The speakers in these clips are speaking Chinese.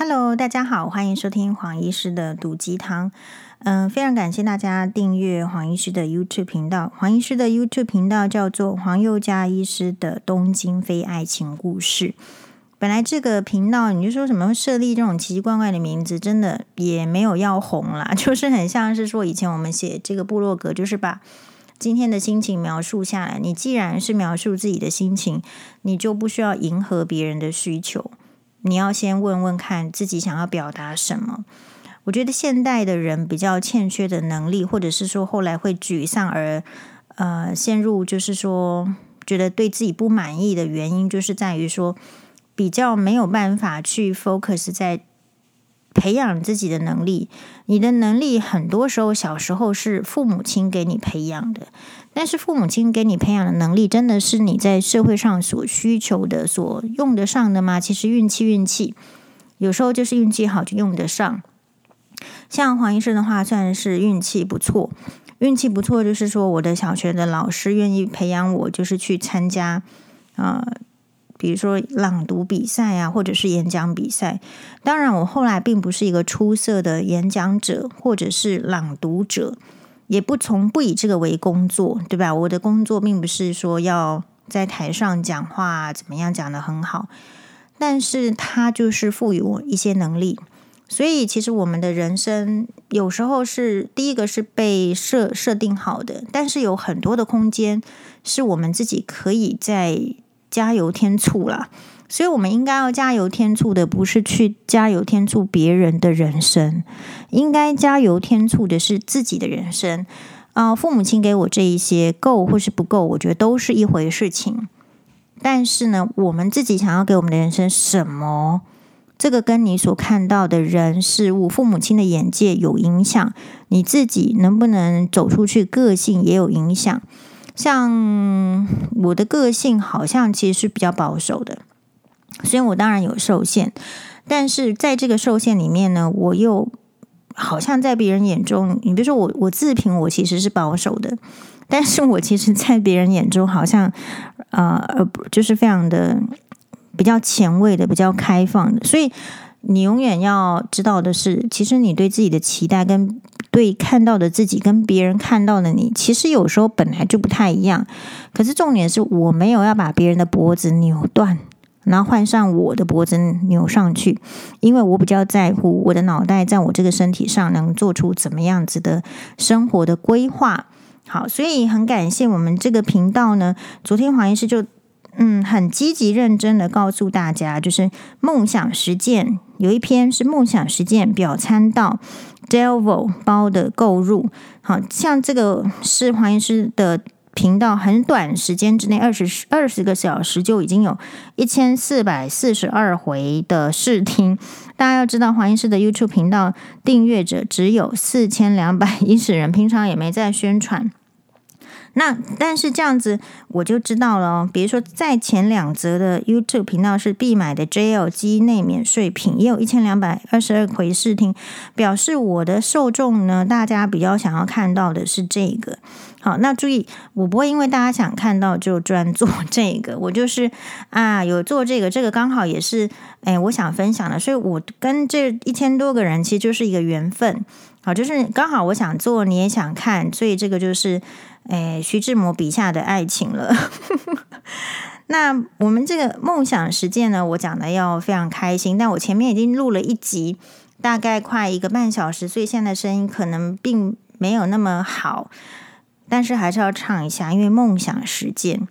Hello，大家好，欢迎收听黄医师的毒鸡汤。嗯、非常感谢大家订阅黄医师的 YouTube 频道。黄医师的 YouTube 频道叫做黄宥嘉医师的东京非爱情故事。本来这个频道，你就说什么设立这种奇奇怪怪的名字，真的也没有要红啦，就是很像是说以前我们写这个部落格，就是把今天的心情描述下来。你既然是描述自己的心情，你就不需要迎合别人的需求，你要先问问看自己想要表达什么。我觉得现代的人比较欠缺的能力，或者是说后来会沮丧而呃陷入，就是说觉得对自己不满意的原因，就是在于说。比较没有办法去 focus 在培养自己的能力，你的能力很多时候小时候是父母亲给你培养的，但是父母亲给你培养的能力真的是你在社会上所需求的、所用得上的吗？其实运气，运气有时候就是运气好就用得上。像黄医生的话，算是运气不错，运气不错就是说我的小学的老师愿意培养我，就是去参加。呃比如说朗读比赛啊，或者是演讲比赛。当然，我后来并不是一个出色的演讲者，或者是朗读者，也不从不以这个为工作，对吧？我的工作并不是说要在台上讲话怎么样讲得很好，但是它就是赋予我一些能力。所以，其实我们的人生有时候是第一个是被设设定好的，但是有很多的空间是我们自己可以在。加油添醋啦，所以我们应该要加油添醋的，不是去加油添醋别人的人生，应该加油添醋的是自己的人生。啊、父母亲给我这一些够或是不够，我觉得都是一回事情。但是呢，我们自己想要给我们的人生什么，这个跟你所看到的人事物、父母亲的眼界有影响，你自己能不能走出去，个性也有影响。像我的个性好像其实是比较保守的，所以我当然有受限，但是在这个受限里面呢，我又好像在别人眼中，你比如说我，我自评我其实是保守的，但是我其实，在别人眼中好像呃，就是非常的比较前卫的，比较开放的，所以你永远要知道的是，其实你对自己的期待跟。对看到的自己跟别人看到的你，其实有时候本来就不太一样。可是重点是我没有要把别人的脖子扭断，然后换上我的脖子扭上去，因为我比较在乎我的脑袋在我这个身体上能做出怎么样子的生活的规划。好，所以很感谢我们这个频道呢。昨天黄医师就嗯很积极认真的告诉大家，就是梦想实践有一篇是梦想实践表参道。Delvo 包的购入，好像这个是黄医师的频道，很短时间之内，二十二十个小时就已经有一千四百四十二回的试听。大家要知道，黄医师的 YouTube 频道订阅者只有四千两百一十人，平常也没在宣传。那但是这样子我就知道了。比如说，在前两则的 YouTube 频道是必买的 JL 机内免税品，也有一千两百二十二回试听，表示我的受众呢，大家比较想要看到的是这个。好，那注意，我不会因为大家想看到就专做这个，我就是啊，有做这个，这个刚好也是哎，我想分享的，所以我跟这一千多个人其实就是一个缘分。好，就是刚好我想做，你也想看，所以这个就是。哎，徐志摩笔下的爱情了。那我们这个梦想实践呢，我讲的要非常开心。但我前面已经录了一集，大概快一个半小时，所以现在声音可能并没有那么好，但是还是要唱一下，因为梦想实践。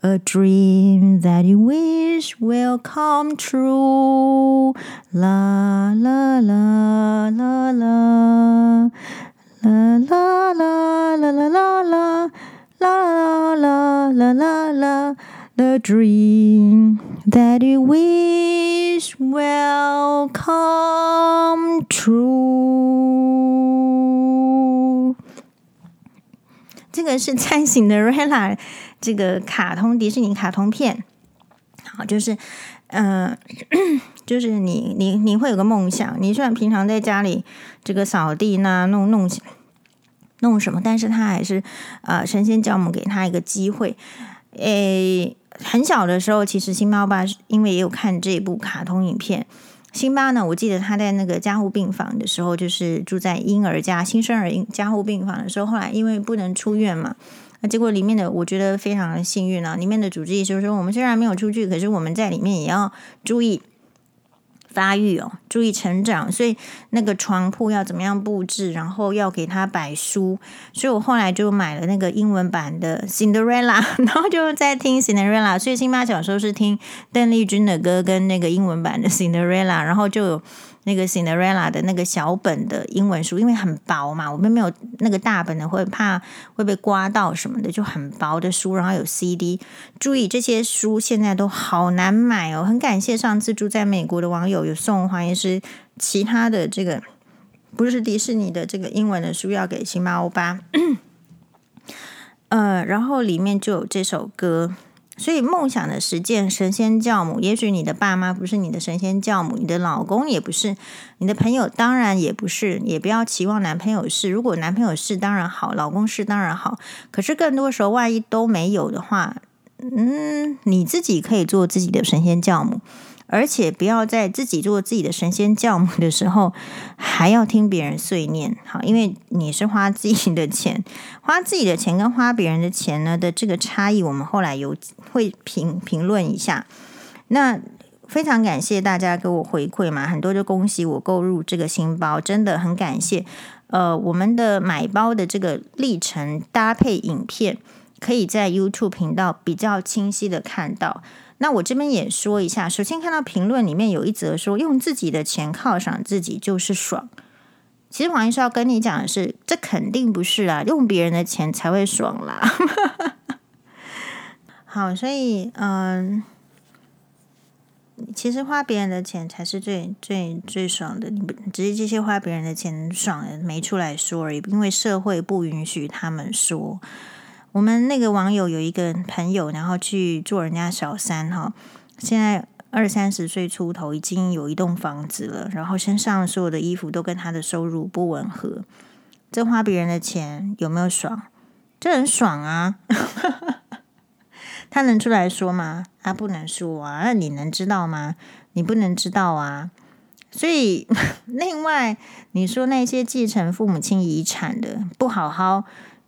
A dream that you wish will come true. 啦啦啦啦啦啦啦啦啦啦啦啦啦啦啦啦啦，The dream that you wish will come true。这个是在《辛德瑞拉》这个卡通迪士尼卡通片，好，就是，嗯、就是你，你你会有个梦想。你虽然平常在家里这个扫地呢，弄弄弄什么，但是他还是呃，神仙教母给他一个机会。诶，很小的时候，其实星猫爸因为也有看这部卡通影片，辛巴呢，我记得他在那个加护病房的时候，就是住在婴儿家新生儿加护病房的时候，后来因为不能出院嘛，那结果里面的我觉得非常幸运啊，里面的主治医生说，我们虽然没有出去，可是我们在里面也要注意。发育哦，注意成长，所以那个床铺要怎么样布置，然后要给他摆书，所以我后来就买了那个英文版的《Cinderella 》，然后就在听《Cinderella》，所以辛巴小时候是听邓丽君的歌跟那个英文版的《Cinderella》，然后就。那个 Cinderella 的那个小本的英文书，因为很薄嘛，我们没有那个大本的，会怕会被刮到什么的，就很薄的书，然后有 CD。注意这些书现在都好难买哦，很感谢上次住在美国的网友有送黄医师其他的这个不是迪士尼的这个英文的书要给新猫欧巴，呃，然后里面就有这首歌。所以，梦想的实践，神仙教母。也许你的爸妈不是你的神仙教母，你的老公也不是，你的朋友当然也不是。也不要期望男朋友是。如果男朋友是，当然好；老公是，当然好。可是，更多时候，万一都没有的话，嗯，你自己可以做自己的神仙教母。而且不要在自己做自己的神仙教母的时候，还要听别人碎念，好，因为你是花自己的钱，花自己的钱跟花别人的钱呢的这个差异，我们后来有会评评论一下。那非常感谢大家给我回馈嘛，很多就恭喜我购入这个新包，真的很感谢。呃，我们的买包的这个历程搭配影片，可以在 YouTube 频道比较清晰的看到。那我这边也说一下，首先看到评论里面有一则说，用自己的钱犒赏自己就是爽。其实黄医师要跟你讲的是，这肯定不是啊，用别人的钱才会爽啦。好，所以嗯，其实花别人的钱才是最最最爽的。你不只是这些花别人的钱爽的没出来说而已，因为社会不允许他们说。我们那个网友有一个朋友，然后去做人家小三哈，现在二三十岁出头，已经有一栋房子了，然后身上所有的衣服都跟他的收入不吻合，这花别人的钱有没有爽？这很爽啊！他能出来说吗？他不能说啊。那你能知道吗？你不能知道啊。所以，另外你说那些继承父母亲遗产的，不好好。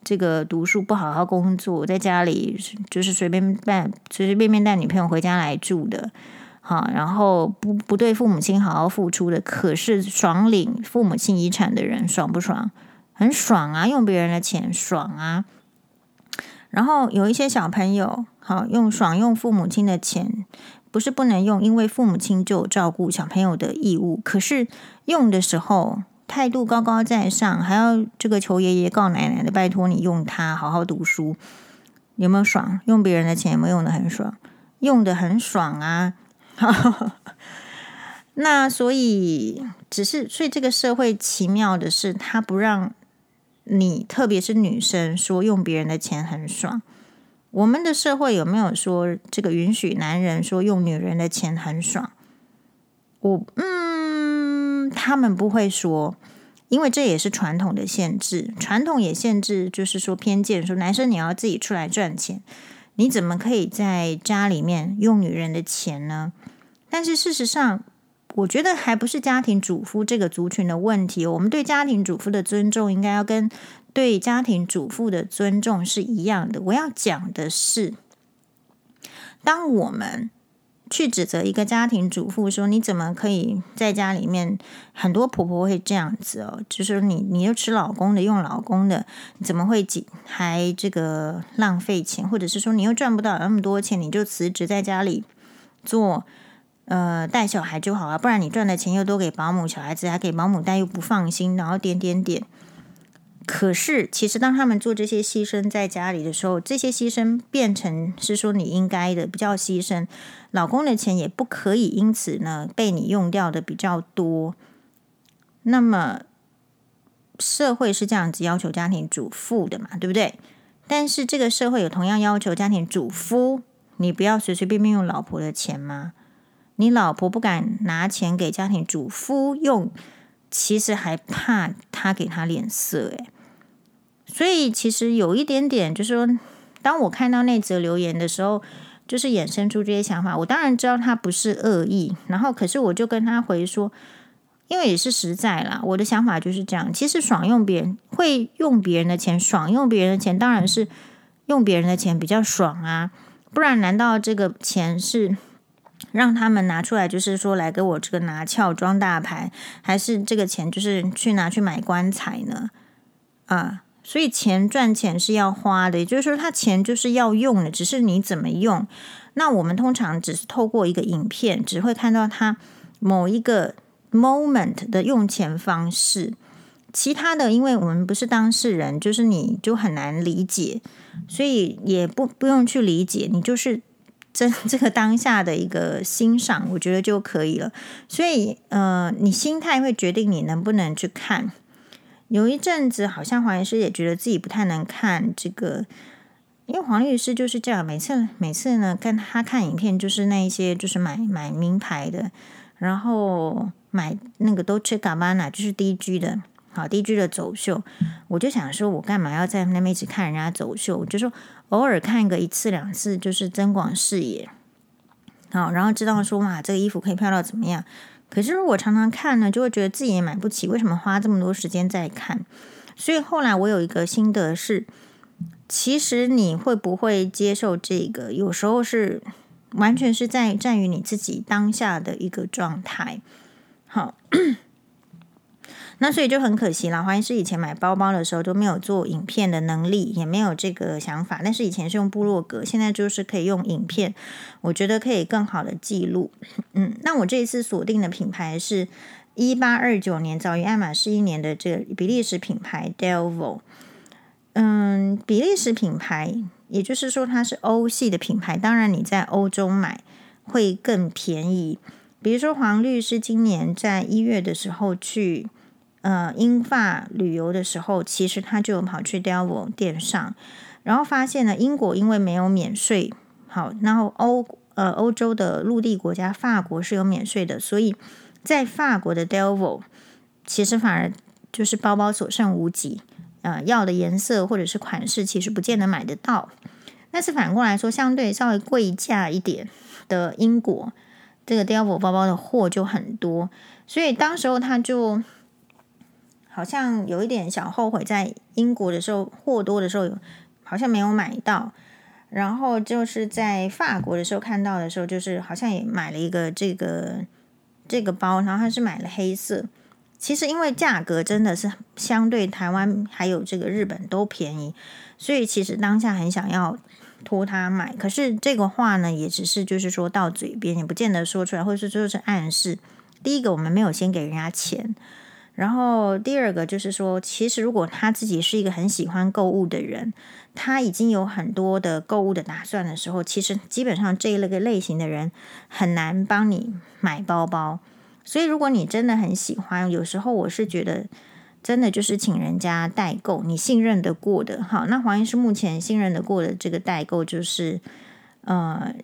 这个读书不好好工作，在家里就是随便带随随便便带女朋友回家来住的，好，然后不不对父母亲好好付出的，可是爽领父母亲遗产的人爽不爽？很爽啊，用别人的钱爽啊。然后有一些小朋友，好用爽用父母亲的钱，不是不能用，因为父母亲就有照顾小朋友的义务，可是用的时候。态度高高在上，还要这个求爷爷告奶奶的，拜托你用它好好读书，有没有爽？用别人的钱有没有用的很爽？用的很爽啊！那所以只是，所以这个社会奇妙的是，他不让你，特别是女生说用别人的钱很爽。我们的社会有没有说这个允许男人说用女人的钱很爽？我嗯。他们不会说，因为这也是传统的限制，传统也限制，就是说偏见，说男生你要自己出来赚钱，你怎么可以在家里面用女人的钱呢？但是事实上，我觉得还不是家庭主妇这个族群的问题。我们对家庭主妇的尊重，应该要跟对家庭主妇的尊重是一样的。我要讲的是，当我们。去指责一个家庭主妇说：“你怎么可以在家里面？很多婆婆会这样子哦，就是你，你又吃老公的，用老公的，你怎么会还这个浪费钱？或者是说你又赚不到那么多钱，你就辞职在家里做呃带小孩就好了，不然你赚的钱又都给保姆，小孩子还给保姆带，又不放心，然后点点点。”可是，其实当他们做这些牺牲在家里的时候，这些牺牲变成是说你应该的，比较牺牲。老公的钱也不可以因此呢被你用掉的比较多。那么社会是这样子要求家庭主妇的嘛，对不对？但是这个社会有同样要求家庭主夫，你不要随随便便用老婆的钱吗？你老婆不敢拿钱给家庭主夫用，其实还怕他给他脸色，诶。所以其实有一点点，就是说，当我看到那则留言的时候，就是衍生出这些想法。我当然知道他不是恶意，然后可是我就跟他回说，因为也是实在啦，我的想法就是这样。其实爽用别人会用别人的钱，爽用别人的钱，当然是用别人的钱比较爽啊，不然难道这个钱是让他们拿出来，就是说来给我这个拿翘装大牌，还是这个钱就是去拿去买棺材呢？啊？所以钱赚钱是要花的，也就是说，他钱就是要用的，只是你怎么用。那我们通常只是透过一个影片，只会看到他某一个 moment 的用钱方式。其他的，因为我们不是当事人，就是你就很难理解，所以也不不用去理解，你就是这 这个当下的一个欣赏，我觉得就可以了。所以，呃，你心态会决定你能不能去看。有一阵子，好像黄律师也觉得自己不太能看这个，因为黄律师就是这样，每次每次呢，跟他看影片，就是那一些就是买买名牌的，然后买那个 Dolce Gabbana，就是 DG 的，好 DG 的走秀，我就想说，我干嘛要在那边一直看人家走秀？我就说偶尔看个一次两次，就是增广视野，好，然后知道说哇，这个衣服可以漂到怎么样。可是如果常常看呢，就会觉得自己也买不起，为什么花这么多时间在看？所以后来我有一个心得是，其实你会不会接受这个，有时候是完全是在在于你自己当下的一个状态。好。那所以就很可惜了。黄医师以前买包包的时候都没有做影片的能力，也没有这个想法。但是以前是用部落格，现在就是可以用影片，我觉得可以更好的记录。嗯，那我这一次锁定的品牌是一八二九年，早于爱马仕一年的这个比利时品牌 Delvaux。嗯，比利时品牌，也就是说它是欧系的品牌，当然你在欧洲买会更便宜。比如说黄律师今年在一月的时候去。呃，英法旅游的时候，其实他就跑去 Delva 店上，然后发现呢，英国因为没有免税，好，然后欧呃欧洲的陆地国家法国是有免税的，所以在法国的 Delva 其实反而就是包包所剩无几，呃，要的颜色或者是款式其实不见得买得到。但是反过来说，相对稍微贵价一点的英国，这个 Delva 包包的货就很多，所以当时候他就。好像有一点小后悔，在英国的时候货多的时候，好像没有买到。然后就是在法国的时候看到的时候，就是好像也买了一个这个这个包，然后他是买了黑色。其实因为价格真的是相对台湾还有这个日本都便宜，所以其实当下很想要托他买。可是这个话呢，也只是就是说到嘴边，也不见得说出来，或者是就是暗示。第一个，我们没有先给人家钱。然后第二个就是说，其实如果他自己是一个很喜欢购物的人，他已经有很多的购物的打算的时候，其实基本上这一类个类型的人很难帮你买包包。所以如果你真的很喜欢，有时候我是觉得真的就是请人家代购，你信任得过的。好，那黄医师目前信任得过的这个代购就是呃。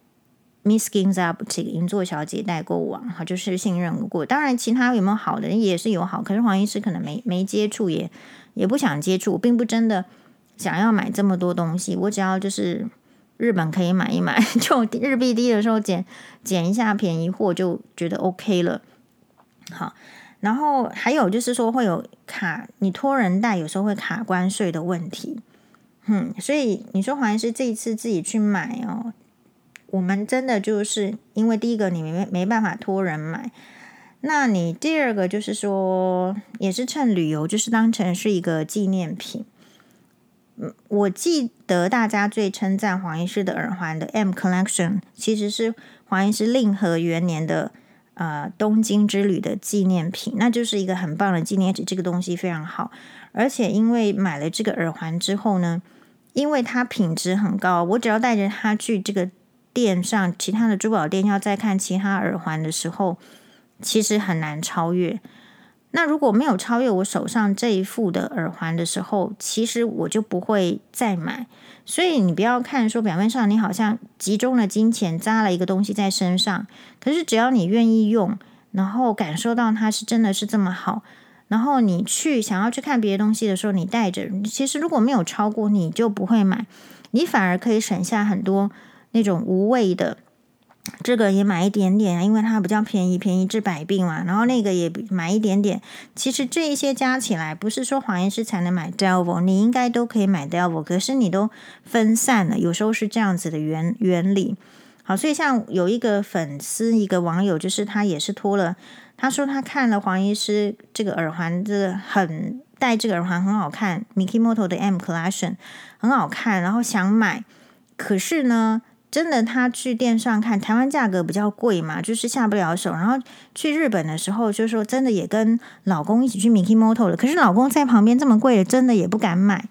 Miss Skins Up 这个银座小姐代购网哈，就是信任过。当然，其他有没有好的也是有好，可是黄医师可能没没接触，也也不想接触。我并不真的想要买这么多东西，我只要就是日本可以买一买，就日币低的时候捡捡一下便宜货，就觉得 OK 了。好，然后还有就是说会有卡，你托人带有时候会卡关税的问题。嗯，所以你说黄医师这一次自己去买哦。我们真的就是因为第一个你没没办法托人买，那你第二个就是说也是趁旅游，就是当成是一个纪念品。嗯，我记得大家最称赞黄医师的耳环的 M Collection，其实是黄医师令和元年的呃东京之旅的纪念品，那就是一个很棒的纪念品。这个东西非常好，而且因为买了这个耳环之后呢，因为它品质很高，我只要带着它去这个。店上其他的珠宝店要再看其他耳环的时候，其实很难超越。那如果没有超越我手上这一副的耳环的时候，其实我就不会再买。所以你不要看说表面上你好像集中了金钱扎了一个东西在身上，可是只要你愿意用，然后感受到它是真的是这么好，然后你去想要去看别的东西的时候，你带着，其实如果没有超过，你就不会买，你反而可以省下很多。那种无味的。这个也买一点点啊，因为它比较便宜，便宜治百病嘛。然后那个也买一点点。其实这一些加起来，不是说黄医师才能买 Delvo，你应该都可以买 Delvo，可是你都分散了，有时候是这样子的原原理。好，所以像有一个粉丝，一个网友，就是他也是托了，他说他看了黄医师这个耳环，这个很戴这个耳环很好看，Mikimoto 的 M Collection 很好看，然后想买，可是呢。真的，他去店上看，台湾价格比较贵嘛，就是下不了手。然后去日本的时候，就说真的也跟老公一起去 Mikimoto 了，可是老公在旁边这么贵的，真的也不敢买。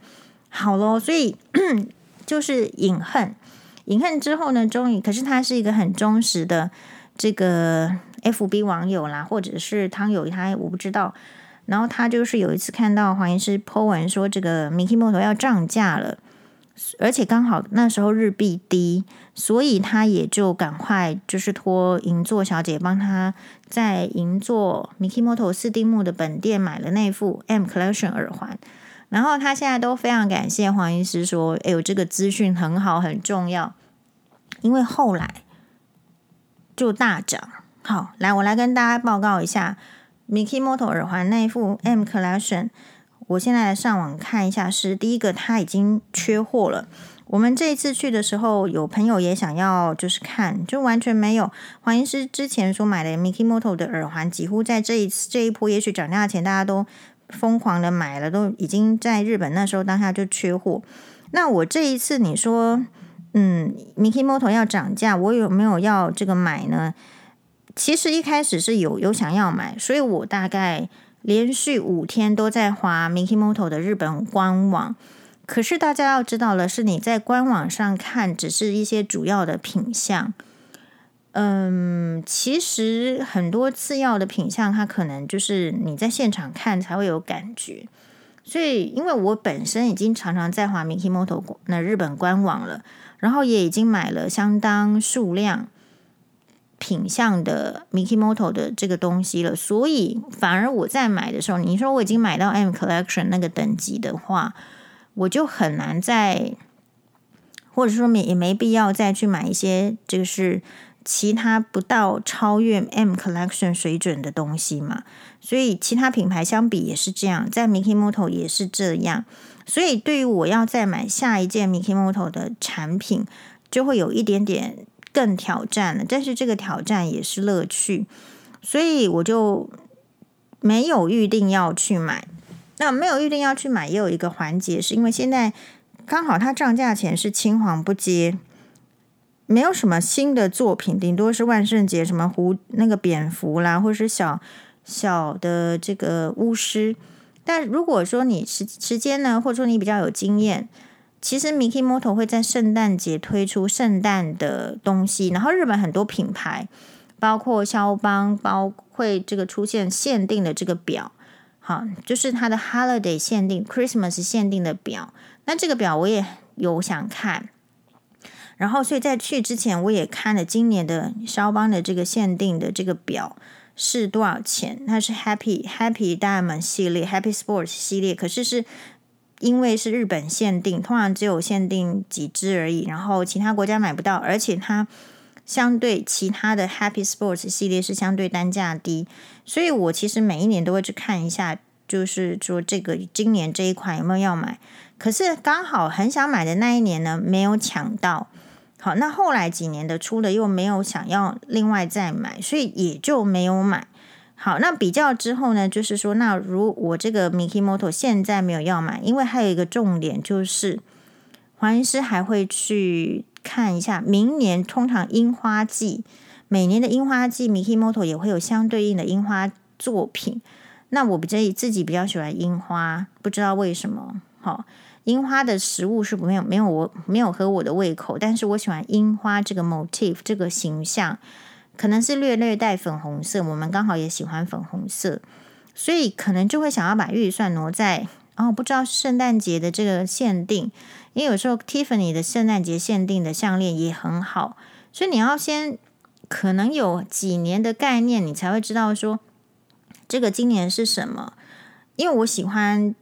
好咯，所以 就是隐恨，隐恨之后呢，终于，可是他是一个很忠实的这个 FB 网友啦，或者是汤友，他我不知道。然后他就是有一次看到黄医师 po 文说，这个 Mikimoto 要涨价了。而且刚好那时候日币低，所以他也就赶快就是托银座小姐帮他在银座 Mikimoto 四丁目的本店买了那副 M Collection 耳环，然后他现在都非常感谢黄医师说：“哎呦，这个资讯很好，很重要。”因为后来就大涨。好，来我来跟大家报告一下 Mikimoto 耳环那副 M Collection。我现在上网看一下，是第一个，它已经缺货了。我们这一次去的时候，有朋友也想要，就是看，就完全没有。黄医师之前说买的 Mikimoto 的耳环，几乎在这一次这一波，也许涨价前大家都疯狂的买了，都已经在日本那时候当下就缺货。那我这一次你说，嗯，Mikimoto 要涨价，我有没有要这个买呢？其实一开始是有有想要买，所以我大概。连续五天都在滑 Mikimoto 的日本官网，可是大家要知道的是，你在官网上看只是一些主要的品相，嗯，其实很多次要的品相，它可能就是你在现场看才会有感觉。所以，因为我本身已经常常在华 Mikimoto 那日本官网了，然后也已经买了相当数量。品相的 Mikimoto 的这个东西了，所以反而我在买的时候，你说我已经买到 M Collection 那个等级的话，我就很难再，或者说没也没必要再去买一些就是其他不到超越 M Collection 水准的东西嘛。所以其他品牌相比也是这样，在 Mikimoto 也是这样。所以对于我要再买下一件 Mikimoto 的产品，就会有一点点。更挑战了，但是这个挑战也是乐趣，所以我就没有预定要去买。那没有预定要去买，也有一个环节，是因为现在刚好它涨价前是青黄不接，没有什么新的作品，顶多是万圣节什么狐那个蝙蝠啦，或是小小的这个巫师。但如果说你时时间呢，或者说你比较有经验。其实 Mikimoto 会在圣诞节推出圣诞的东西，然后日本很多品牌，包括肖邦，包括这个出现限定的这个表，好，就是它的 Holiday 限定、Christmas 限定的表。那这个表我也有想看，然后所以在去之前我也看了今年的肖邦的这个限定的这个表是多少钱？它是 Happy Happy Diamond 系列、Happy Sports 系列，可是是。因为是日本限定，通常只有限定几只而已，然后其他国家买不到，而且它相对其他的 Happy Sports 系列是相对单价低，所以我其实每一年都会去看一下，就是说这个今年这一款有没有要买。可是刚好很想买的那一年呢，没有抢到。好，那后来几年的出了又没有想要另外再买，所以也就没有买。好，那比较之后呢，就是说，那如我这个 Mikimoto 现在没有要买，因为还有一个重点就是，黄医师还会去看一下明年通常樱花季，每年的樱花季 Mikimoto 也会有相对应的樱花作品。那我比较自己比较喜欢樱花，不知道为什么。好，樱花的食物是没有没有我没有合我的胃口，但是我喜欢樱花这个 motif 这个形象。可能是略略带粉红色，我们刚好也喜欢粉红色，所以可能就会想要把预算挪在哦，不知道圣诞节的这个限定，因为有时候 Tiffany 的圣诞节限定的项链也很好，所以你要先可能有几年的概念，你才会知道说这个今年是什么。因为我喜欢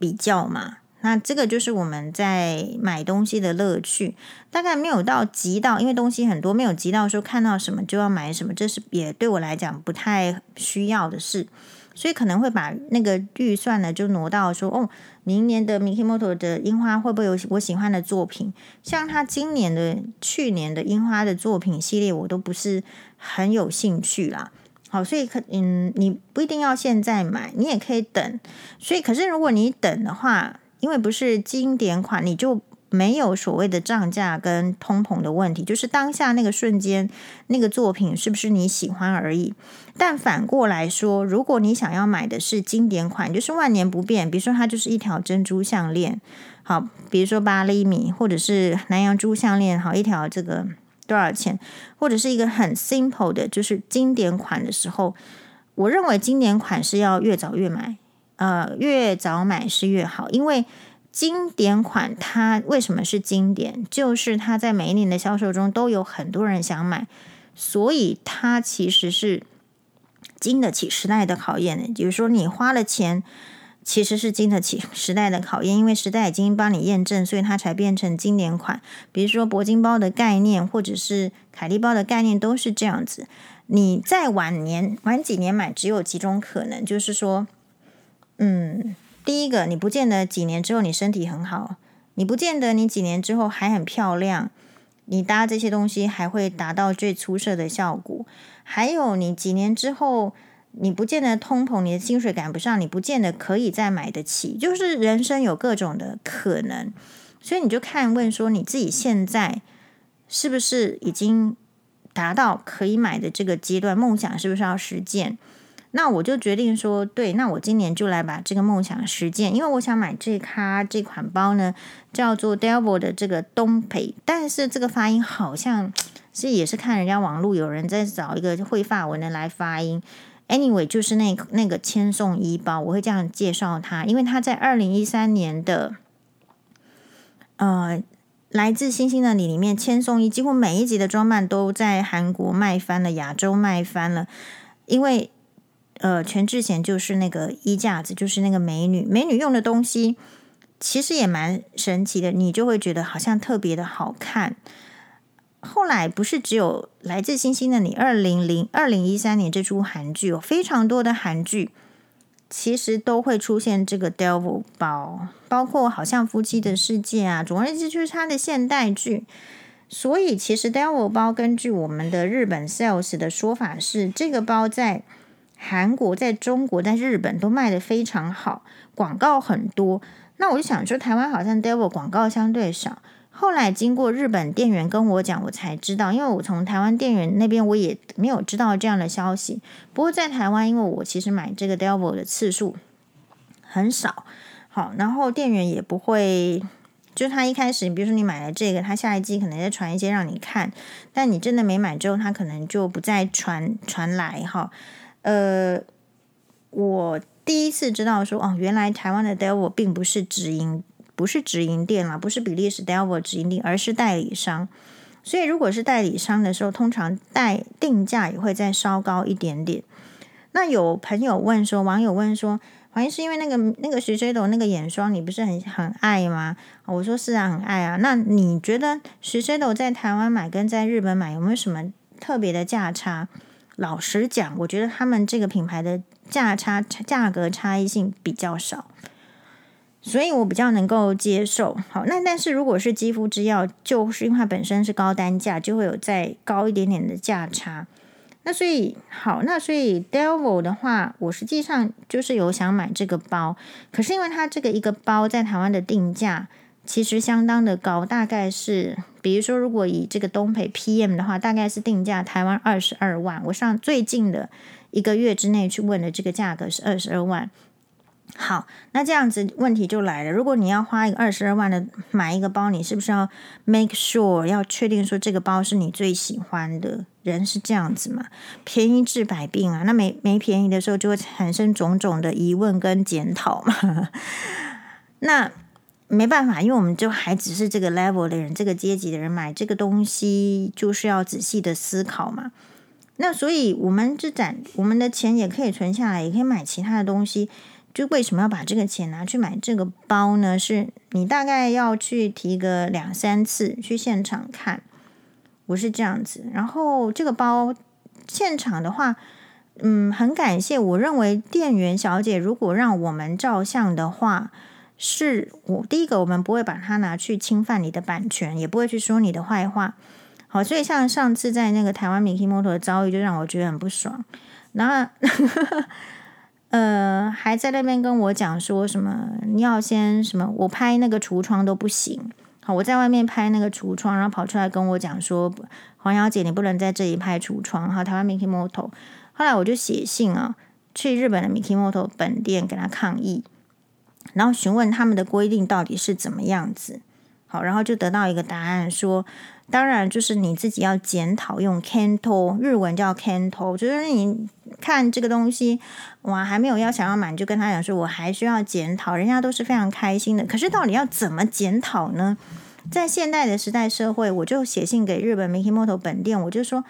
比较嘛，那这个就是我们在买东西的乐趣，大概没有到急到，因为东西很多，没有急到说看到什么就要买什么，这是也对我来讲不太需要的事，所以可能会把那个预算呢就挪到说，哦，明年的 Mikimoto 的樱花会不会有我喜欢的作品？像他今年的、去年的樱花的作品系列，我都不是很有兴趣啦。好，所以可嗯，你不一定要现在买，你也可以等。所以，可是如果你等的话，因为不是经典款，你就没有所谓的涨价跟通膨的问题，就是当下那个瞬间那个作品是不是你喜欢而已。但反过来说，如果你想要买的是经典款，就是万年不变，比如说它就是一条珍珠项链，好，比如说八厘米，或者是南洋珠项链，好，一条这个多少钱？或者是一个很 simple 的，就是经典款的时候，我认为经典款是要越早越买。呃，越早买是越好，因为经典款它为什么是经典？就是它在每一年的销售中都有很多人想买，所以它其实是经得起时代的考验的。比如说你花了钱，其实是经得起时代的考验，因为时代已经帮你验证，所以它才变成经典款。比如说铂金包的概念，或者是凯利包的概念，都是这样子。你再晚年晚几年买，只有几种可能，就是说。嗯，第一个，你不见得几年之后你身体很好，你不见得你几年之后还很漂亮，你搭这些东西还会达到最出色的效果。还有，你几年之后你不见得通膨，你的薪水赶不上，你不见得可以再买得起。就是人生有各种的可能，所以你就看问说你自己现在是不是已经达到可以买的这个阶段，梦想是不是要实践？那我就决定说，对，那我今年就来把这个梦想实践，因为我想买这咖这款包呢，叫做 d e v i l 的这个东北，但是这个发音好像是也是看人家网络有人在找一个会法文的来发音。Anyway，就是那那个千颂伊包，我会这样介绍它，因为它在二零一三年的呃来自星星的你里面，千颂伊几乎每一集的装扮都在韩国卖翻了，亚洲卖翻了，因为。呃，全智贤就是那个衣架子，就是那个美女，美女用的东西其实也蛮神奇的，你就会觉得好像特别的好看。后来不是只有来自星星的你，二零零二零一三年这出韩剧有非常多的韩剧，其实都会出现这个 Devil 包，包括好像夫妻的世界啊，总而言之就是它的现代剧。所以其实 Devil 包根据我们的日本 sales 的说法是，这个包在。韩国在中国在日本都卖得非常好，广告很多。那我就想说，台湾好像 Devil 广告相对少。后来经过日本店员跟我讲，我才知道，因为我从台湾店员那边我也没有知道这样的消息。不过在台湾，因为我其实买这个 Devil 的次数很少，好，然后店员也不会，就他一开始，比如说你买了这个，他下一季可能再传一些让你看，但你真的没买之后，他可能就不再传传来哈。呃，我第一次知道说，哦，原来台湾的 Delvaux 并不是直营，不是直营店啦，不是比利时 Delvaux 直营店，而是代理商。所以如果是代理商的时候，通常代定价也会再稍高一点点。那有朋友问说，网友问说，好像是因为那个那个徐水斗那个眼霜，你不是很很爱吗？我说是啊，很爱啊。那你觉得徐水斗在台湾买跟在日本买有没有什么特别的价差？老实讲，我觉得他们这个品牌的价差价格差异性比较少，所以我比较能够接受。好，那但是如果是肌肤之钥，就是因为它本身是高单价，就会有再高一点点的价差。那所以好，那所以 Devil 的话，我实际上就是有想买这个包，可是因为它这个一个包在台湾的定价。其实相当的高，大概是，比如说，如果以这个东北 PM 的话，大概是定价台湾二十二万。我上最近的一个月之内去问的这个价格是二十二万。好，那这样子问题就来了，如果你要花一个二十二万的买一个包，你是不是要 make sure 要确定说这个包是你最喜欢的？人是这样子嘛？便宜治百病啊，那没没便宜的时候就会产生种种的疑问跟检讨嘛。那。没办法，因为我们就还只是这个 level 的人，这个阶级的人买这个东西就是要仔细的思考嘛。那所以我们这攒我们的钱也可以存下来，也可以买其他的东西。就为什么要把这个钱拿去买这个包呢？是你大概要去提个两三次去现场看，我是这样子。然后这个包现场的话，嗯，很感谢。我认为店员小姐如果让我们照相的话，是我第一个，我们不会把它拿去侵犯你的版权，也不会去说你的坏话。好，所以像上次在那个台湾 Mikimoto 的遭遇，就让我觉得很不爽。然后。呃，还在那边跟我讲说什么？你要先什么？我拍那个橱窗都不行。好，我在外面拍那个橱窗，然后跑出来跟我讲说，黄小姐，你不能在这里拍橱窗。哈，台湾 Mikimoto。后来我就写信啊，去日本的 Mikimoto 本店给他抗议，然后询问他们的规定到底是怎么样子。好，然后就得到一个答案说。当然，就是你自己要检讨，用 Kento 日文叫 Kento，就是你看这个东西，哇，还没有要想要买，你就跟他讲说，我还需要检讨，人家都是非常开心的。可是到底要怎么检讨呢？在现代的时代社会，我就写信给日本 Mikimoto 本店，我就说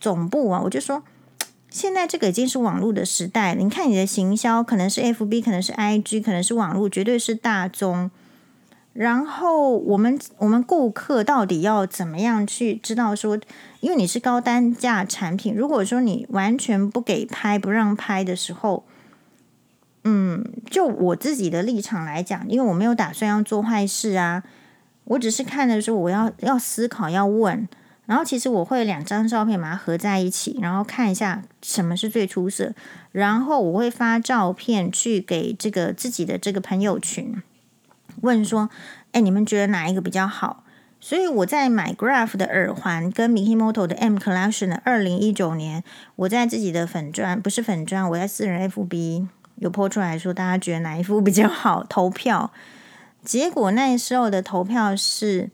总部啊，我就说现在这个已经是网络的时代，你看你的行销可能是 FB，可能是 IG，可能是网络，绝对是大宗。然后我们我们顾客到底要怎么样去知道说，因为你是高单价产品，如果说你完全不给拍不让拍的时候，嗯，就我自己的立场来讲，因为我没有打算要做坏事啊，我只是看的时候我要要思考要问，然后其实我会两张照片把它合在一起，然后看一下什么是最出色，然后我会发照片去给这个自己的这个朋友群。问说，哎，你们觉得哪一个比较好？所以我在买 Graph 的耳环跟 Mikimoto 的 M Collection 的二零一九年，我在自己的粉专，不是粉专，我在私人 FB 有 po 出来说，大家觉得哪一副比较好？投票，结果那时候的投票是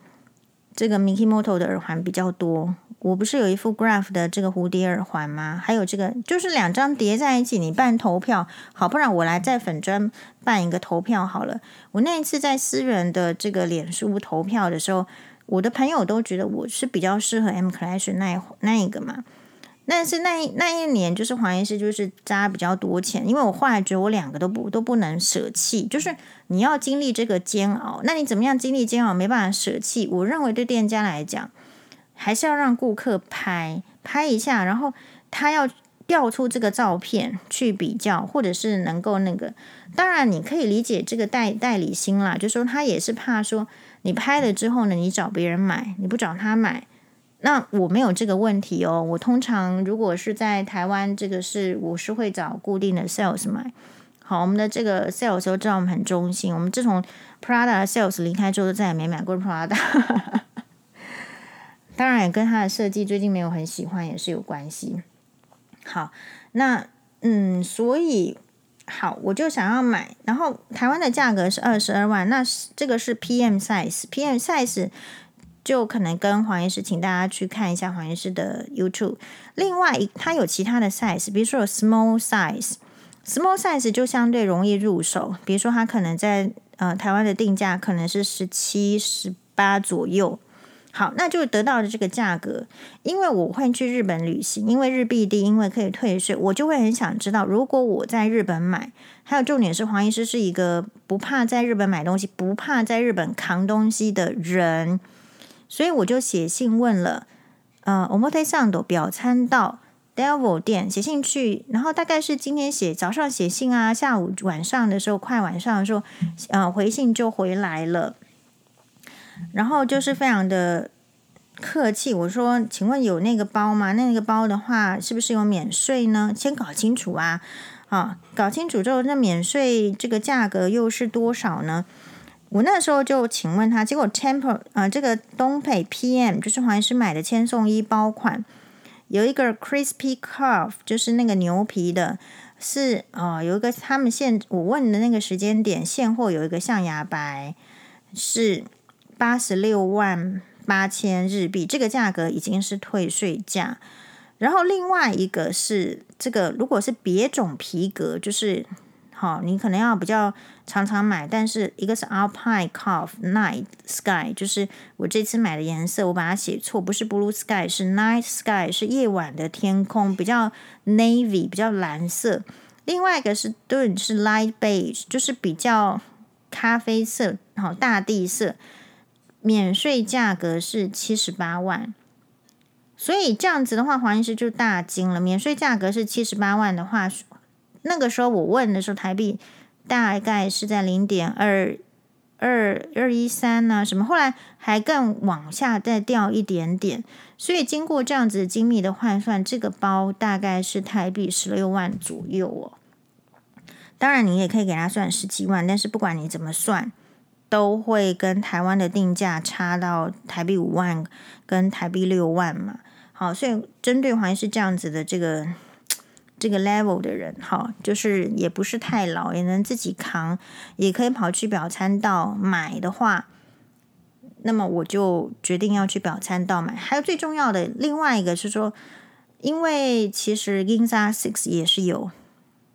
这个 Mickey Moto 的耳环比较多。我不是有一副 Graph 的这个蝴蝶耳环吗？还有这个，就是两张叠在一起，你办投票好，不然我来在粉专办一个投票好了。我那一次在私人的这个脸书投票的时候，我的朋友都觉得我是比较适合 M Clash 那那一个嘛。但是那那一年就是黄医师就是扎比较多钱，因为我后来觉得我两个都不都不能舍弃，就是你要经历这个煎熬，那你怎么样经历煎熬没办法舍弃？我认为对店家来讲。还是要让顾客拍拍一下，然后他要调出这个照片去比较，或者是能够那个。当然，你可以理解这个代代理心啦，就说他也是怕说你拍了之后呢，你找别人买，你不找他买。那我没有这个问题哦。我通常如果是在台湾，这个是我是会找固定的 sales 买。好，我们的这个 sales 都知道我们很忠心。我们自从 Prada sales 离开之后，就再也没买过 Prada。当然也跟他的设计最近没有很喜欢也是有关系。好，那嗯，所以好，我就想要买。然后台湾的价格是二十二万，那是这个是 PM size，PM size 就可能跟黄医师，请大家去看一下黄医师的 YouTube。另外，它有其他的 size，比如说有 small size，small size 就相对容易入手。比如说它可能在呃台湾的定价可能是十七、十八左右。好，那就得到了这个价格。因为我会去日本旅行，因为日币低，因为可以退税，我就会很想知道，如果我在日本买，还有重点是黄医师是一个不怕在日本买东西、不怕在日本扛东西的人，所以我就写信问了，呃，Omotesando 表参道 Devil 店写信去，然后大概是今天写早上写信啊，下午晚上的时候，快晚上的时候，呃，回信就回来了。然后就是非常的客气，我说：“请问有那个包吗？那个包的话，是不是有免税呢？先搞清楚啊！啊，搞清楚之后，那免税这个价格又是多少呢？”我那时候就请问他，结果 Temple 啊、呃，这个东北 PM 就是黄医师买的千送一包款，有一个 Crispy Calf，就是那个牛皮的，是啊、呃，有一个他们现我问的那个时间点现货有一个象牙白是。八十六万八千日币，这个价格已经是退税价。然后另外一个是这个，如果是别种皮革，就是好，你可能要比较常常买。但是一个是 Alpine Calf Night Sky，就是我这次买的颜色，我把它写错，不是 Blue Sky，是 Night Sky，是夜晚的天空，比较 Navy，比较蓝色。另外一个是对，是 light beige，就是比较咖啡色，好大地色，免税价格是七十八万。所以这样子的话，黄医师就大惊了。免税价格是七十八万的话，那个时候我问的时候，台币大概是在零点二二二一三呢，什么？后来还更往下再掉一点点。所以经过这样子精密的换算，这个包大概是台币十六万左右哦。当然，你也可以给他算十几万，但是不管你怎么算。都会跟台湾的定价差到台币五万跟台币六万嘛，好，所以针对还是这样子的这个这个 level 的人，哈，就是也不是太老，也能自己扛，也可以跑去表参道买的话，那么我就决定要去表参道买。还有最重要的另外一个是说，因为其实 Ginza Six 也是有，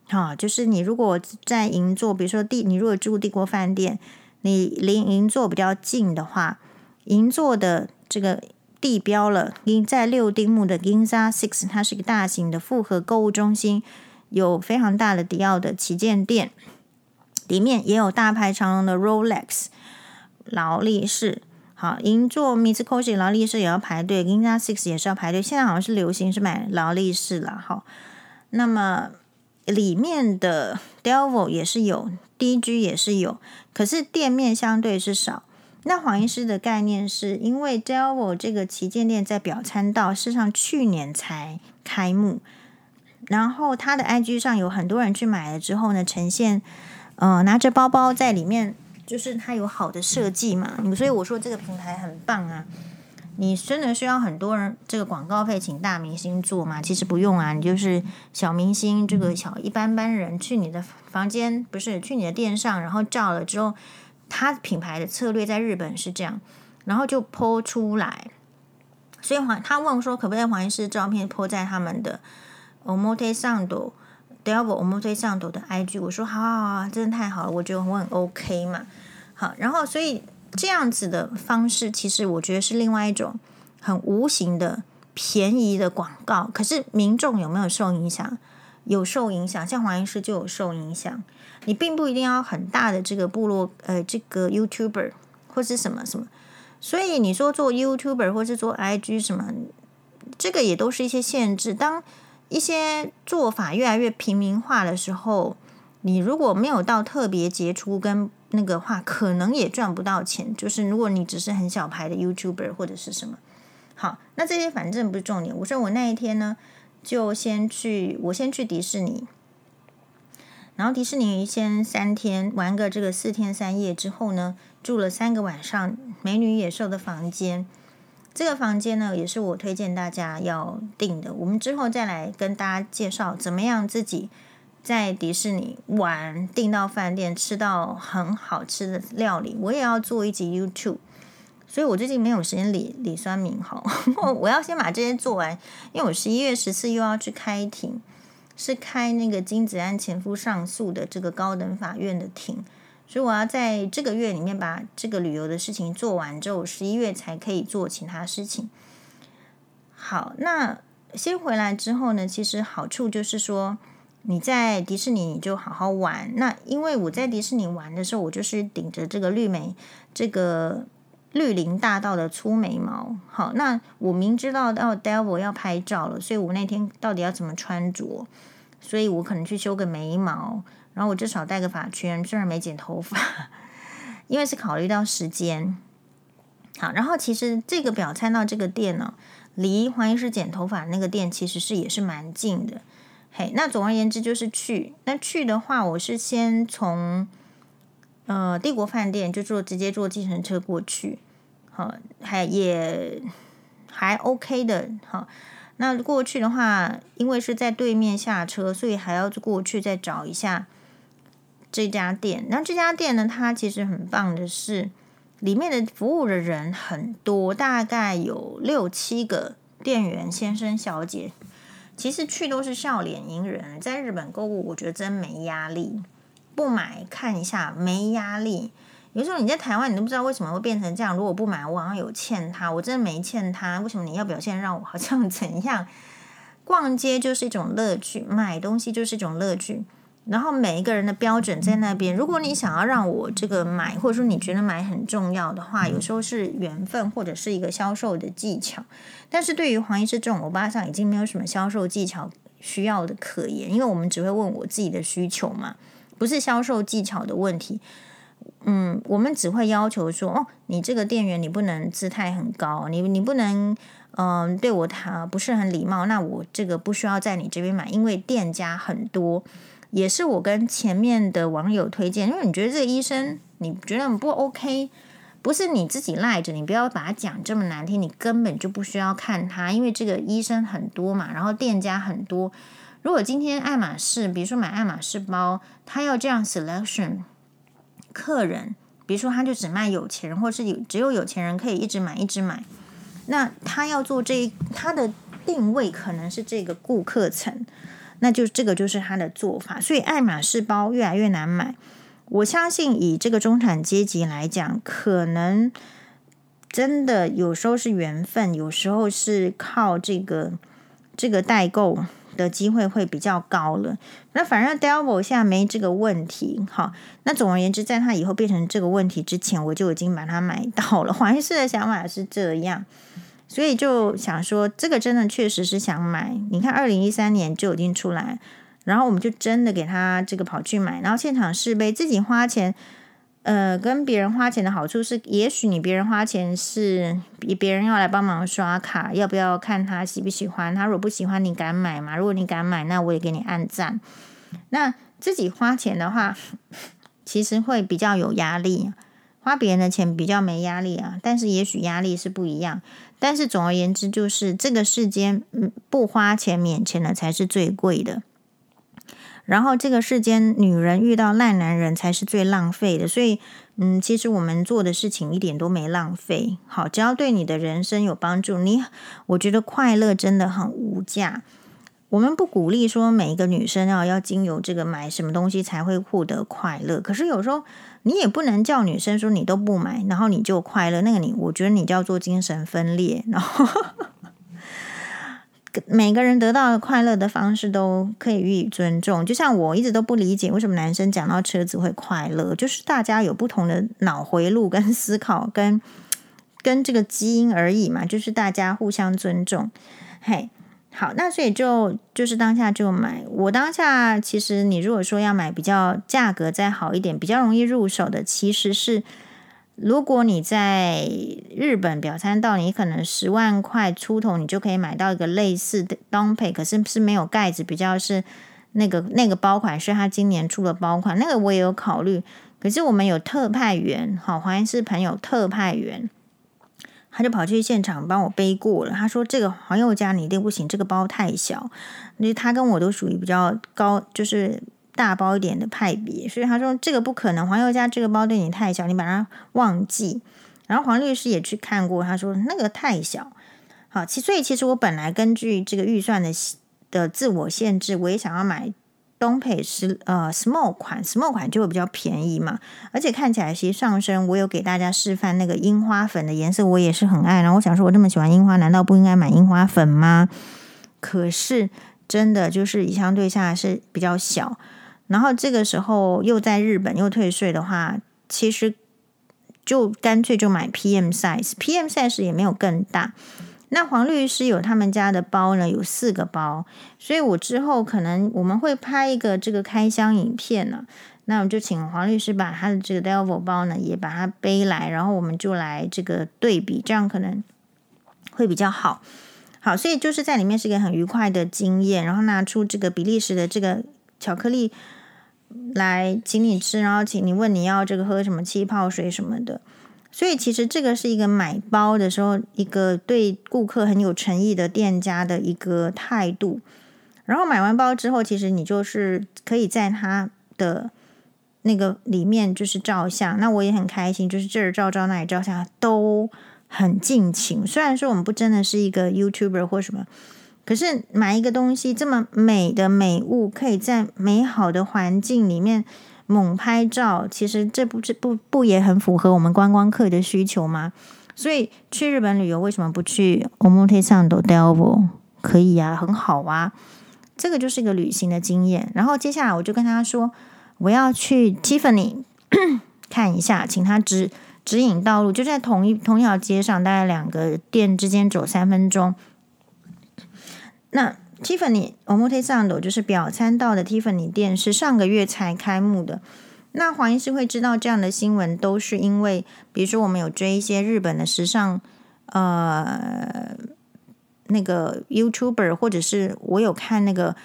哈，就是你如果在银座，比如说帝，你如果住帝国饭店。你离银座比较近的话，银座的这个地标了，因在六丁目的 Ginza Six，它是一个大型的复合购物中心，有非常大的迪奥的旗舰店，里面也有大排长龙的 Rolex、劳力士。好，银座 Mitsukoshi 劳力士也要排队，Ginza Six 也是要排队。现在好像是流行是买劳力士了，好，那么里面的 Delvaux 也是有。DG 也是有，可是店面相对是少。那黄医师的概念是因为 d e l v o 这个旗舰店在表参道，事实上去年才开幕，然后他的 IG 上有很多人去买了之后呢，呈现呃拿着包包在里面，就是它有好的设计嘛，所以我说这个平台很棒啊。你真的需要很多人这个广告费请大明星做吗？其实不用啊，你就是小明星，这个小一般般人去你的房间，不是去你的店上，然后照了之后，他品牌的策略在日本是这样，然后就 po 出来。所以黄他问说，可不可以黄医师照片 po 在他们的 Omotesando Delvaux Omotesando 的 IG？我说好好好，真的太好了，我觉得我很 OK 嘛。好，然后所以。这样子的方式，其实我觉得是另外一种很无形的便宜的广告。可是民众有没有受影响？有受影响，像黄医师就有受影响。你并不一定要很大的这个部落，呃，这个 YouTuber 或是什么什么。所以你说做 YouTuber 或是做 IG 什么，这个也都是一些限制。当一些做法越来越平民化的时候，你如果没有到特别杰出跟那个话可能也赚不到钱，就是如果你只是很小牌的 YouTuber 或者是什么，好，那这些反正不是重点。我说我那一天呢，就先去，我先去迪士尼，然后迪士尼先三天玩个这个四天三夜之后呢，住了三个晚上美女野兽的房间。这个房间呢，也是我推荐大家要订的。我们之后再来跟大家介绍怎么样自己。在迪士尼玩，订到饭店，吃到很好吃的料理，我也要做一集 YouTube，所以我最近没有时间理理酸民哈，我要先把这些做完，因为我十一月十四又要去开庭，是开那个金子安前夫上诉的这个高等法院的庭，所以我要在这个月里面把这个旅游的事情做完之后，十一月才可以做其他事情。好，那先回来之后呢，其实好处就是说。你在迪士尼你就好好玩。那因为我在迪士尼玩的时候，我就是顶着这个绿眉，这个绿林大道的粗眉毛。好，那我明知道要 devil 要拍照了，所以我那天到底要怎么穿着？所以我可能去修个眉毛，然后我至少戴个发圈，虽然没剪头发，因为是考虑到时间。好，然后其实这个表参道这个店呢，离黄医师剪头发那个店其实是也是蛮近的。嘿，那总而言之就是去。那去的话，我是先从呃帝国饭店就坐直接坐计程车过去，好，还也还 OK 的。好，那过去的话，因为是在对面下车，所以还要过去再找一下这家店。那这家店呢，它其实很棒的是，里面的服务的人很多，大概有六七个店员先生小姐。其实去都是笑脸迎人，在日本购物，我觉得真没压力。不买看一下没压力。有时候你在台湾，你都不知道为什么会变成这样。如果不买，我好像有欠他，我真的没欠他。为什么你要表现让我好像怎样？逛街就是一种乐趣，买东西就是一种乐趣。然后每一个人的标准在那边。如果你想要让我这个买，或者说你觉得买很重要的话，有时候是缘分或者是一个销售的技巧。但是对于黄医师这种欧巴桑，已经没有什么销售技巧需要的可言，因为我们只会问我自己的需求嘛，不是销售技巧的问题。嗯，我们只会要求说，哦，你这个店员你不能姿态很高，你你不能。嗯，对我他不是很礼貌，那我这个不需要在你这边买，因为店家很多，也是我跟前面的网友推荐，因为你觉得这个医生你觉得不 OK，不是你自己赖着，你不要把他讲这么难听，你根本就不需要看他，因为这个医生很多嘛，然后店家很多。如果今天爱马仕，比如说买爱马仕包，他要这样 selection，客人，比如说他就只卖有钱人，或是有只有有钱人可以一直买一直买。那他要做这一，他的定位可能是这个顾客层，那就这个就是他的做法。所以爱马仕包越来越难买。我相信以这个中产阶级来讲，可能真的有时候是缘分，有时候是靠这个这个代购的机会会比较高了。那反正 Delvaux 现在没这个问题，好。那总而言之，在他以后变成这个问题之前，我就已经把它买到了。黄医师的想法是这样。所以就想说，这个真的确实是想买。你看，二零一三年就已经出来，然后我们就真的给他这个跑去买，然后现场试背，自己花钱。呃，跟别人花钱的好处是，也许你别人花钱是比别人要来帮忙刷卡，要不要看他喜不喜欢？他如果不喜欢，你敢买吗？如果你敢买，那我也给你按赞。那自己花钱的话，其实会比较有压力。花别人的钱比较没压力啊，但是也许压力是不一样。但是总而言之，就是这个世间，嗯，不花钱免钱的才是最贵的。然后这个世间，女人遇到烂男人才是最浪费的。所以，嗯，其实我们做的事情一点都没浪费。好，只要对你的人生有帮助，你，我觉得快乐真的很无价。我们不鼓励说每一个女生要要经由这个买什么东西才会获得快乐。可是有时候你也不能叫女生说你都不买，然后你就快乐。那个你，我觉得你叫做精神分裂。然后每个人得到快乐的方式都可以予以尊重。就像我一直都不理解为什么男生讲到车子会快乐，就是大家有不同的脑回路跟思考跟跟这个基因而已嘛，就是大家互相尊重。嘿。好，那所以就就是当下就买。我当下其实你如果说要买比较价格再好一点、比较容易入手的，其实是如果你在日本表参道，你可能十万块出头，你就可以买到一个类似的 Dompé，可是是没有盖子，比较是那个那个包款是他今年出的包款，那个我也有考虑。可是我们有特派员，好，黄医师朋友特派员。他就跑去现场帮我背过了。他说：“这个黄宥嘉你一定不行，这个包太小。因为他跟我都属于比较高，就是大包一点的派别，所以他说这个不可能。黄宥嘉这个包对你太小，你把它忘记。然后黄律师也去看过，他说那个太小。好，其所以其实我本来根据这个预算的的自我限制，我也想要买。”东配是呃 small 款，small 款就会比较便宜嘛，而且看起来其实上身，我有给大家示范那个樱花粉的颜色，我也是很爱。然后我想说，我这么喜欢樱花，难道不应该买樱花粉吗？可是真的就是相对下来是比较小，然后这个时候又在日本又退税的话，其实就干脆就买 PM size，PM size 也没有更大。那黄律师有他们家的包呢，有四个包，所以我之后可能我们会拍一个这个开箱影片呢。那我们就请黄律师把他的这个 delva 包呢也把它背来，然后我们就来这个对比，这样可能会比较好。好，所以就是在里面是一个很愉快的经验，然后拿出这个比利时的这个巧克力来请你吃，然后请你问你要这个喝什么气泡水什么的。所以其实这个是一个买包的时候，一个对顾客很有诚意的店家的一个态度。然后买完包之后，其实你就是可以在他的那个里面就是照相。那我也很开心，就是这儿照照，那里照相，都很尽情。虽然说我们不真的是一个 YouTuber 或什么，可是买一个东西这么美的美物，可以在美好的环境里面。猛拍照，其实这不这不不也很符合我们观光客的需求吗？所以去日本旅游为什么不去 Omotesando Delvaux？可以、啊，很好啊。这个就是一个旅行的经验。然后接下来我就跟他说，我要去 Tiffany 看一下，请他指指引道路，就在同一同一条街上，大概两个店之间走三分钟。那 Tiffany Omotesando 就是表参道的 Tiffany 店，是上个月才开幕的。那黄医师会知道这样的新闻，都是因为，比如说我们有追一些日本的时尚，呃，那个 YouTuber，或者是我有看那个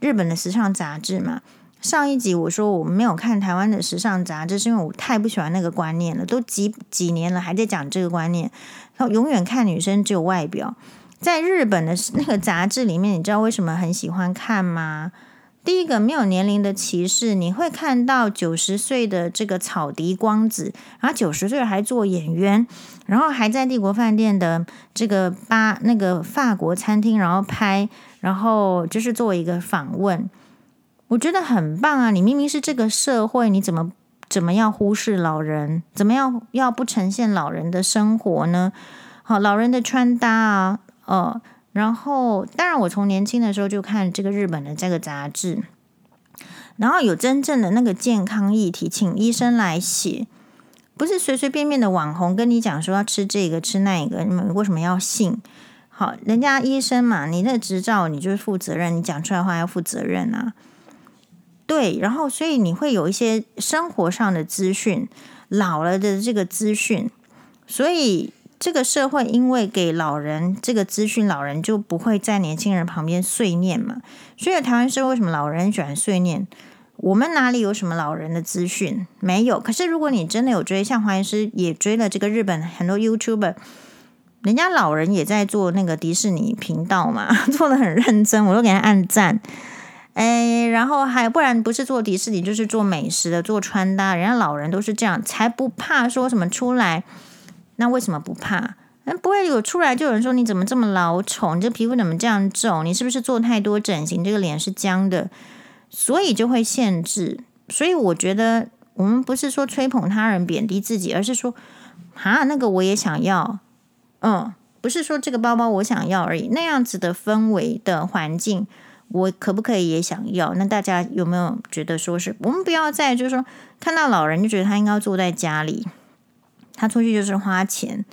日本的时尚杂志嘛。上一集我说我没有看台湾的时尚杂志，是因为我太不喜欢那个观念了，都几几年了还在讲这个观念，然后永远看女生只有外表。在日本的那个杂志里面，你知道为什么很喜欢看吗？第一个没有年龄的歧视，你会看到九十岁的这个草笛光子，然后九十岁还做演员，然后还在帝国饭店的这个巴那个法国餐厅，然后拍，然后就是做一个访问。我觉得很棒啊！你明明是这个社会，你怎么怎么样忽视老人？怎么样要不呈现老人的生活呢？好，老人的穿搭啊，呃，然后当然我从年轻的时候就看这个日本的这个杂志，然后有真正的那个健康议题，请医生来写，不是随随便便的网红跟你讲说要吃这个吃那个，你们为什么要信？好，人家医生嘛，你那执照你就是负责任，你讲出来的话要负责任啊。对，然后所以你会有一些生活上的资讯，老了的这个资讯，所以这个社会因为给老人这个资讯，老人就不会在年轻人旁边碎念嘛。所以台湾社会为什么老人喜欢碎念？我们哪里有什么老人的资讯？没有。可是如果你真的有追，像黄医师也追了这个日本很多 YouTuber，人家老人也在做那个迪士尼频道嘛，做的很认真，我都给他按赞。哎，然后还不然不是做迪士尼，就是做美食的，做穿搭。人家老人都是这样，才不怕说什么出来。那为什么不怕？那不会有出来就有人说你怎么这么老丑？你这皮肤怎么这样皱？你是不是做太多整形？这个脸是僵的，所以就会限制。所以我觉得我们不是说吹捧他人贬低自己，而是说啊，那个我也想要。嗯，不是说这个包包我想要而已。那样子的氛围的环境。我可不可以也想要？那大家有没有觉得说是我们不要再就是说看到老人就觉得他应该坐在家里，他出去就是花钱，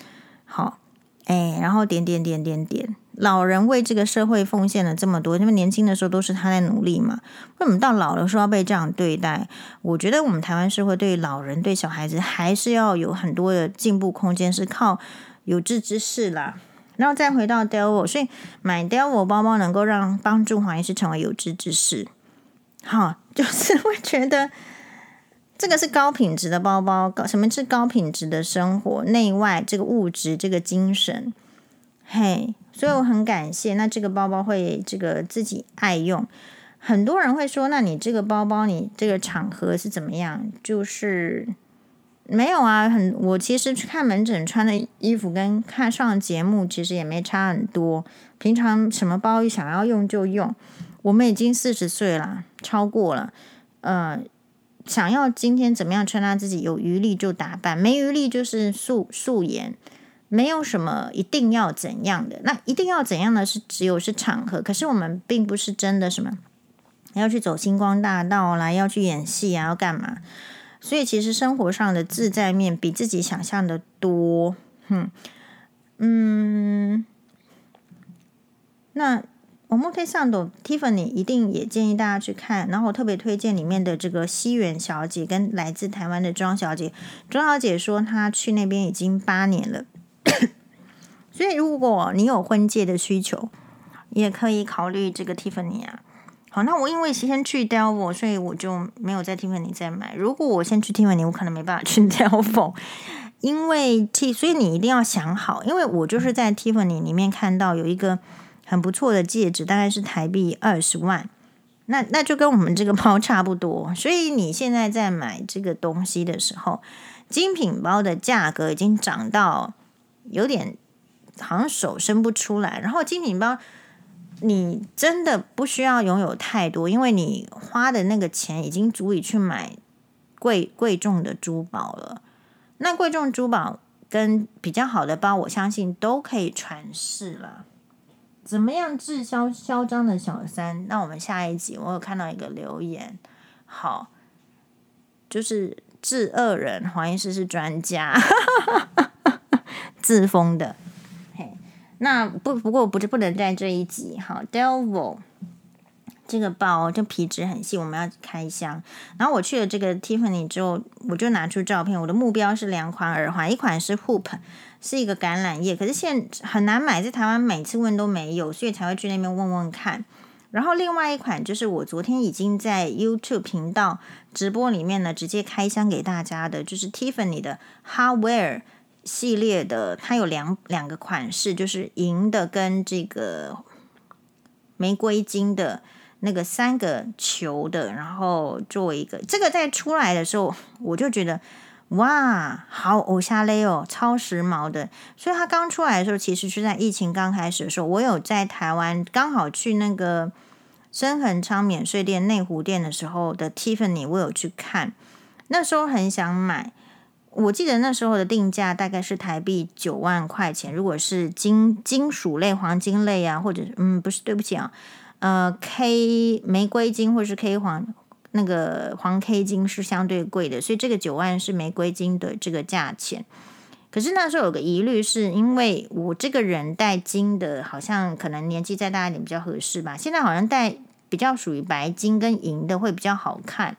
好，哎，然后点点点点点，老人为这个社会奉献了这么多，因为年轻的时候都是他在努力嘛，为什么到老的时候要被这样对待？我觉得我们台湾社会对老人对小孩子还是要有很多的进步空间，是靠有志之士啦。然后再回到 d e l v o 所以买 d e l v o 包包能够让帮助黄医师成为有志之士。好，就是会觉得这个是高品质的包包，高什么是高品质的生活？内外这个物质，这个精神，嘿，所以我很感谢。那这个包包会这个自己爱用，很多人会说，那你这个包包，你这个场合是怎么样？就是。没有啊，很我其实去看门诊穿的衣服跟看上节目其实也没差很多。平常什么包想要用就用，我们已经四十岁了，超过了，呃，想要今天怎么样穿搭自己有余力就打扮，没余力就是素素颜，没有什么一定要怎样的。那一定要怎样的是只有是场合，可是我们并不是真的什么要去走星光大道啦，要去演戏啊，要干嘛？所以其实生活上的自在面比自己想象的多，哼，嗯，那 Omotesando Tiffany 一定也建议大家去看，然后我特别推荐里面的这个西园小姐跟来自台湾的庄小姐，庄小姐说她去那边已经八年了，所以如果你有婚戒的需求，也可以考虑这个 Tiffany 啊。好，那我因为先去 d e l v o 所以我就没有在 Tiffany 再买。如果我先去 Tiffany，我可能没办法去 d e l v o 因为 T，所以你一定要想好，因为我就是在 Tiffany 里面看到有一个很不错的戒指，大概是台币二十万，那那就跟我们这个 包差不多。所以你现在在买这个东西的时候，精品包的价格已经涨到有点好像手伸不出来，然后精品包。你真的不需要拥有太多，因为你花的那个钱已经足以去买贵贵重的珠宝了。那贵重珠宝跟比较好的包，我相信都可以传世了。怎么样治嚣嚣张的小三？那我们下一集我有看到一个留言，好，就是治恶人，黄医师是专家，自封的。嘿，那不不过不是不能在这一集。好，Devil。这个包就皮质很细，我们要开箱。然后我去了这个 Tiffany 之后，我就拿出照片。我的目标是两款耳环，一款是 Hoop，是一个橄榄叶，可是现很难买，在台湾每次问都没有，所以才会去那边问问看。然后另外一款就是我昨天已经在 YouTube 频道直播里面呢，直接开箱给大家的，就是 Tiffany 的 Hardware 系列的，它有两两个款式，就是银的跟这个玫瑰金的。那个三个球的，然后作为一个这个在出来的时候，我就觉得哇，好偶像嘞哦，超时髦的。所以它刚出来的时候，其实是在疫情刚开始的时候，我有在台湾刚好去那个深恒昌免税店内湖店的时候的 Tiffany，我有去看，那时候很想买。我记得那时候的定价大概是台币九万块钱，如果是金金属类、黄金类啊，或者嗯，不是，对不起啊。呃，K 玫瑰金或是 K 黄，那个黄 K 金是相对贵的，所以这个九万是玫瑰金的这个价钱。可是那时候有个疑虑，是因为我这个人戴金的，好像可能年纪再大一点比较合适吧。现在好像戴比较属于白金跟银的会比较好看，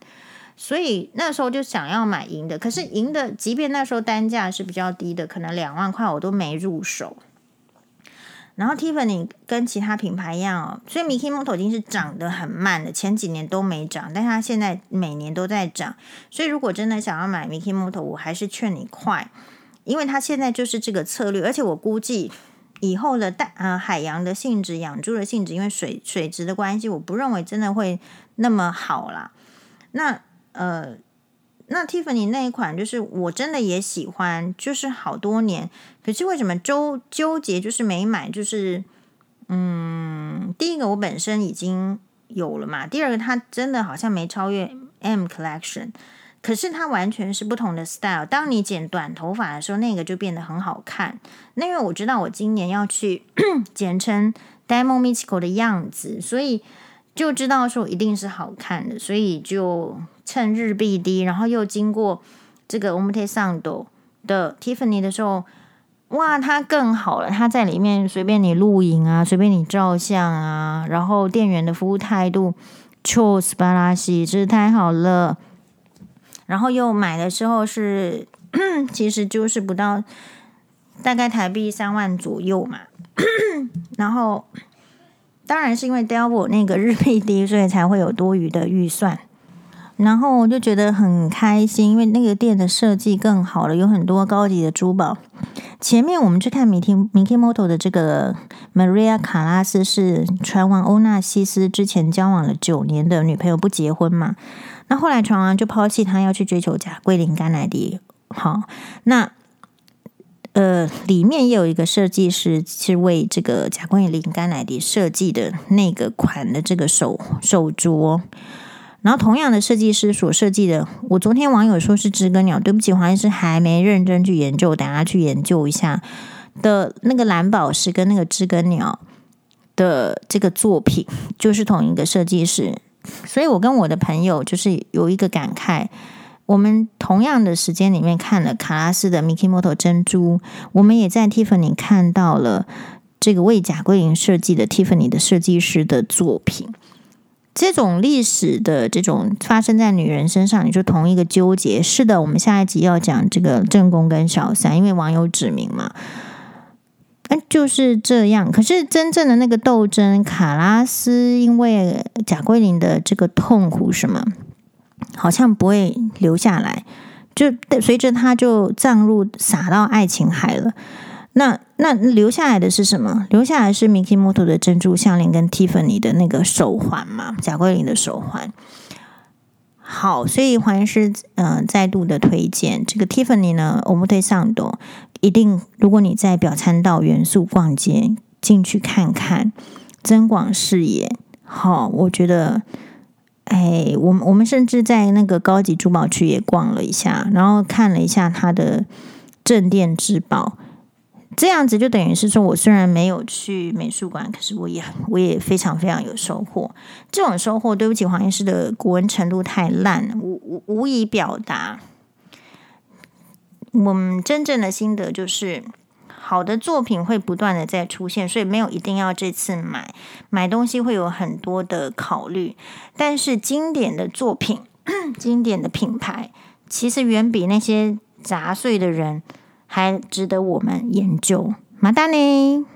所以那时候就想要买银的。可是银的，即便那时候单价是比较低的，可能两万块我都没入手。然后 Tiffany 跟其他品牌一样哦，所以 Mikimoto 已经是涨得很慢的，前几年都没涨，但它现在每年都在涨。所以如果真的想要买 Mikimoto，我还是劝你快，因为它现在就是这个策略。而且我估计以后的大呃海洋的性质、养猪的性质，因为水水质的关系，我不认为真的会那么好啦。那呃。那 Tiffany 那一款就是我真的也喜欢，就是好多年，可是为什么纠纠结就是没买？就是嗯，第一个我本身已经有了嘛，第二个它真的好像没超越 M Collection，可是它完全是不同的 style。当你剪短头发的时候，那个就变得很好看。那因为我知道我今年要去 剪成 Demo Mystical 的样子，所以就知道说一定是好看的，所以就。趁日币低，然后又经过这个 Omotesando 的 Tiffany 的时候，哇，它更好了。它在里面随便你录影啊，随便你照相啊，然后店员的服务态度超斯巴拉西，真是太好了。然后又买的时候是，其实就是不到大概台币三万左右嘛。然后当然是因为 Devil 那个日币低，所以才会有多余的预算。然后我就觉得很开心，因为那个店的设计更好了，有很多高级的珠宝。前面我们去看米提米基莫托的这个 Maria 卡拉斯，是船王欧纳西斯之前交往了九年的女朋友，不结婚嘛？那后来船王就抛弃他，要去追求贾桂琳甘乃迪。好，那呃，里面也有一个设计师是为这个贾桂琳甘乃迪设计的那个款的这个手手镯。然后同样的设计师所设计的，我昨天网友说是知更鸟，对不起，黄医师还没认真去研究，等下去研究一下的那个蓝宝石跟那个知更鸟的这个作品，就是同一个设计师。所以我跟我的朋友就是有一个感慨，我们同样的时间里面看了卡拉斯的 Mikimoto 珍珠，我们也在 Tiffany 看到了这个为贾桂琳设计的 Tiffany 的设计师的作品。这种历史的这种发生在女人身上，你就同一个纠结。是的，我们下一集要讲这个正宫跟小三，因为网友指名嘛，哎，就是这样。可是真正的那个斗争，卡拉斯因为贾桂林的这个痛苦什么，好像不会留下来，就随着他就葬入洒到爱琴海了。那那留下来的是什么？留下来是 Mikimoto 的珍珠项链跟 Tiffany 的那个手环嘛，贾桂琳的手环。好，所以黄医师嗯再度的推荐这个 Tiffany 呢，Omotesando 一定，如果你在表参道元素逛街进去看看，增广视野。好，我觉得，哎，我们我们甚至在那个高级珠宝区也逛了一下，然后看了一下它的镇店之宝。这样子就等于是说，我虽然没有去美术馆，可是我也我也非常非常有收获。这种收获，对不起，黄医师的古文程度太烂，无无无以表达。我们真正的心得就是，好的作品会不断的在出现，所以没有一定要这次买买东西会有很多的考虑。但是经典的作品、经典的品牌，其实远比那些杂碎的人。还值得我们研究，马达呢？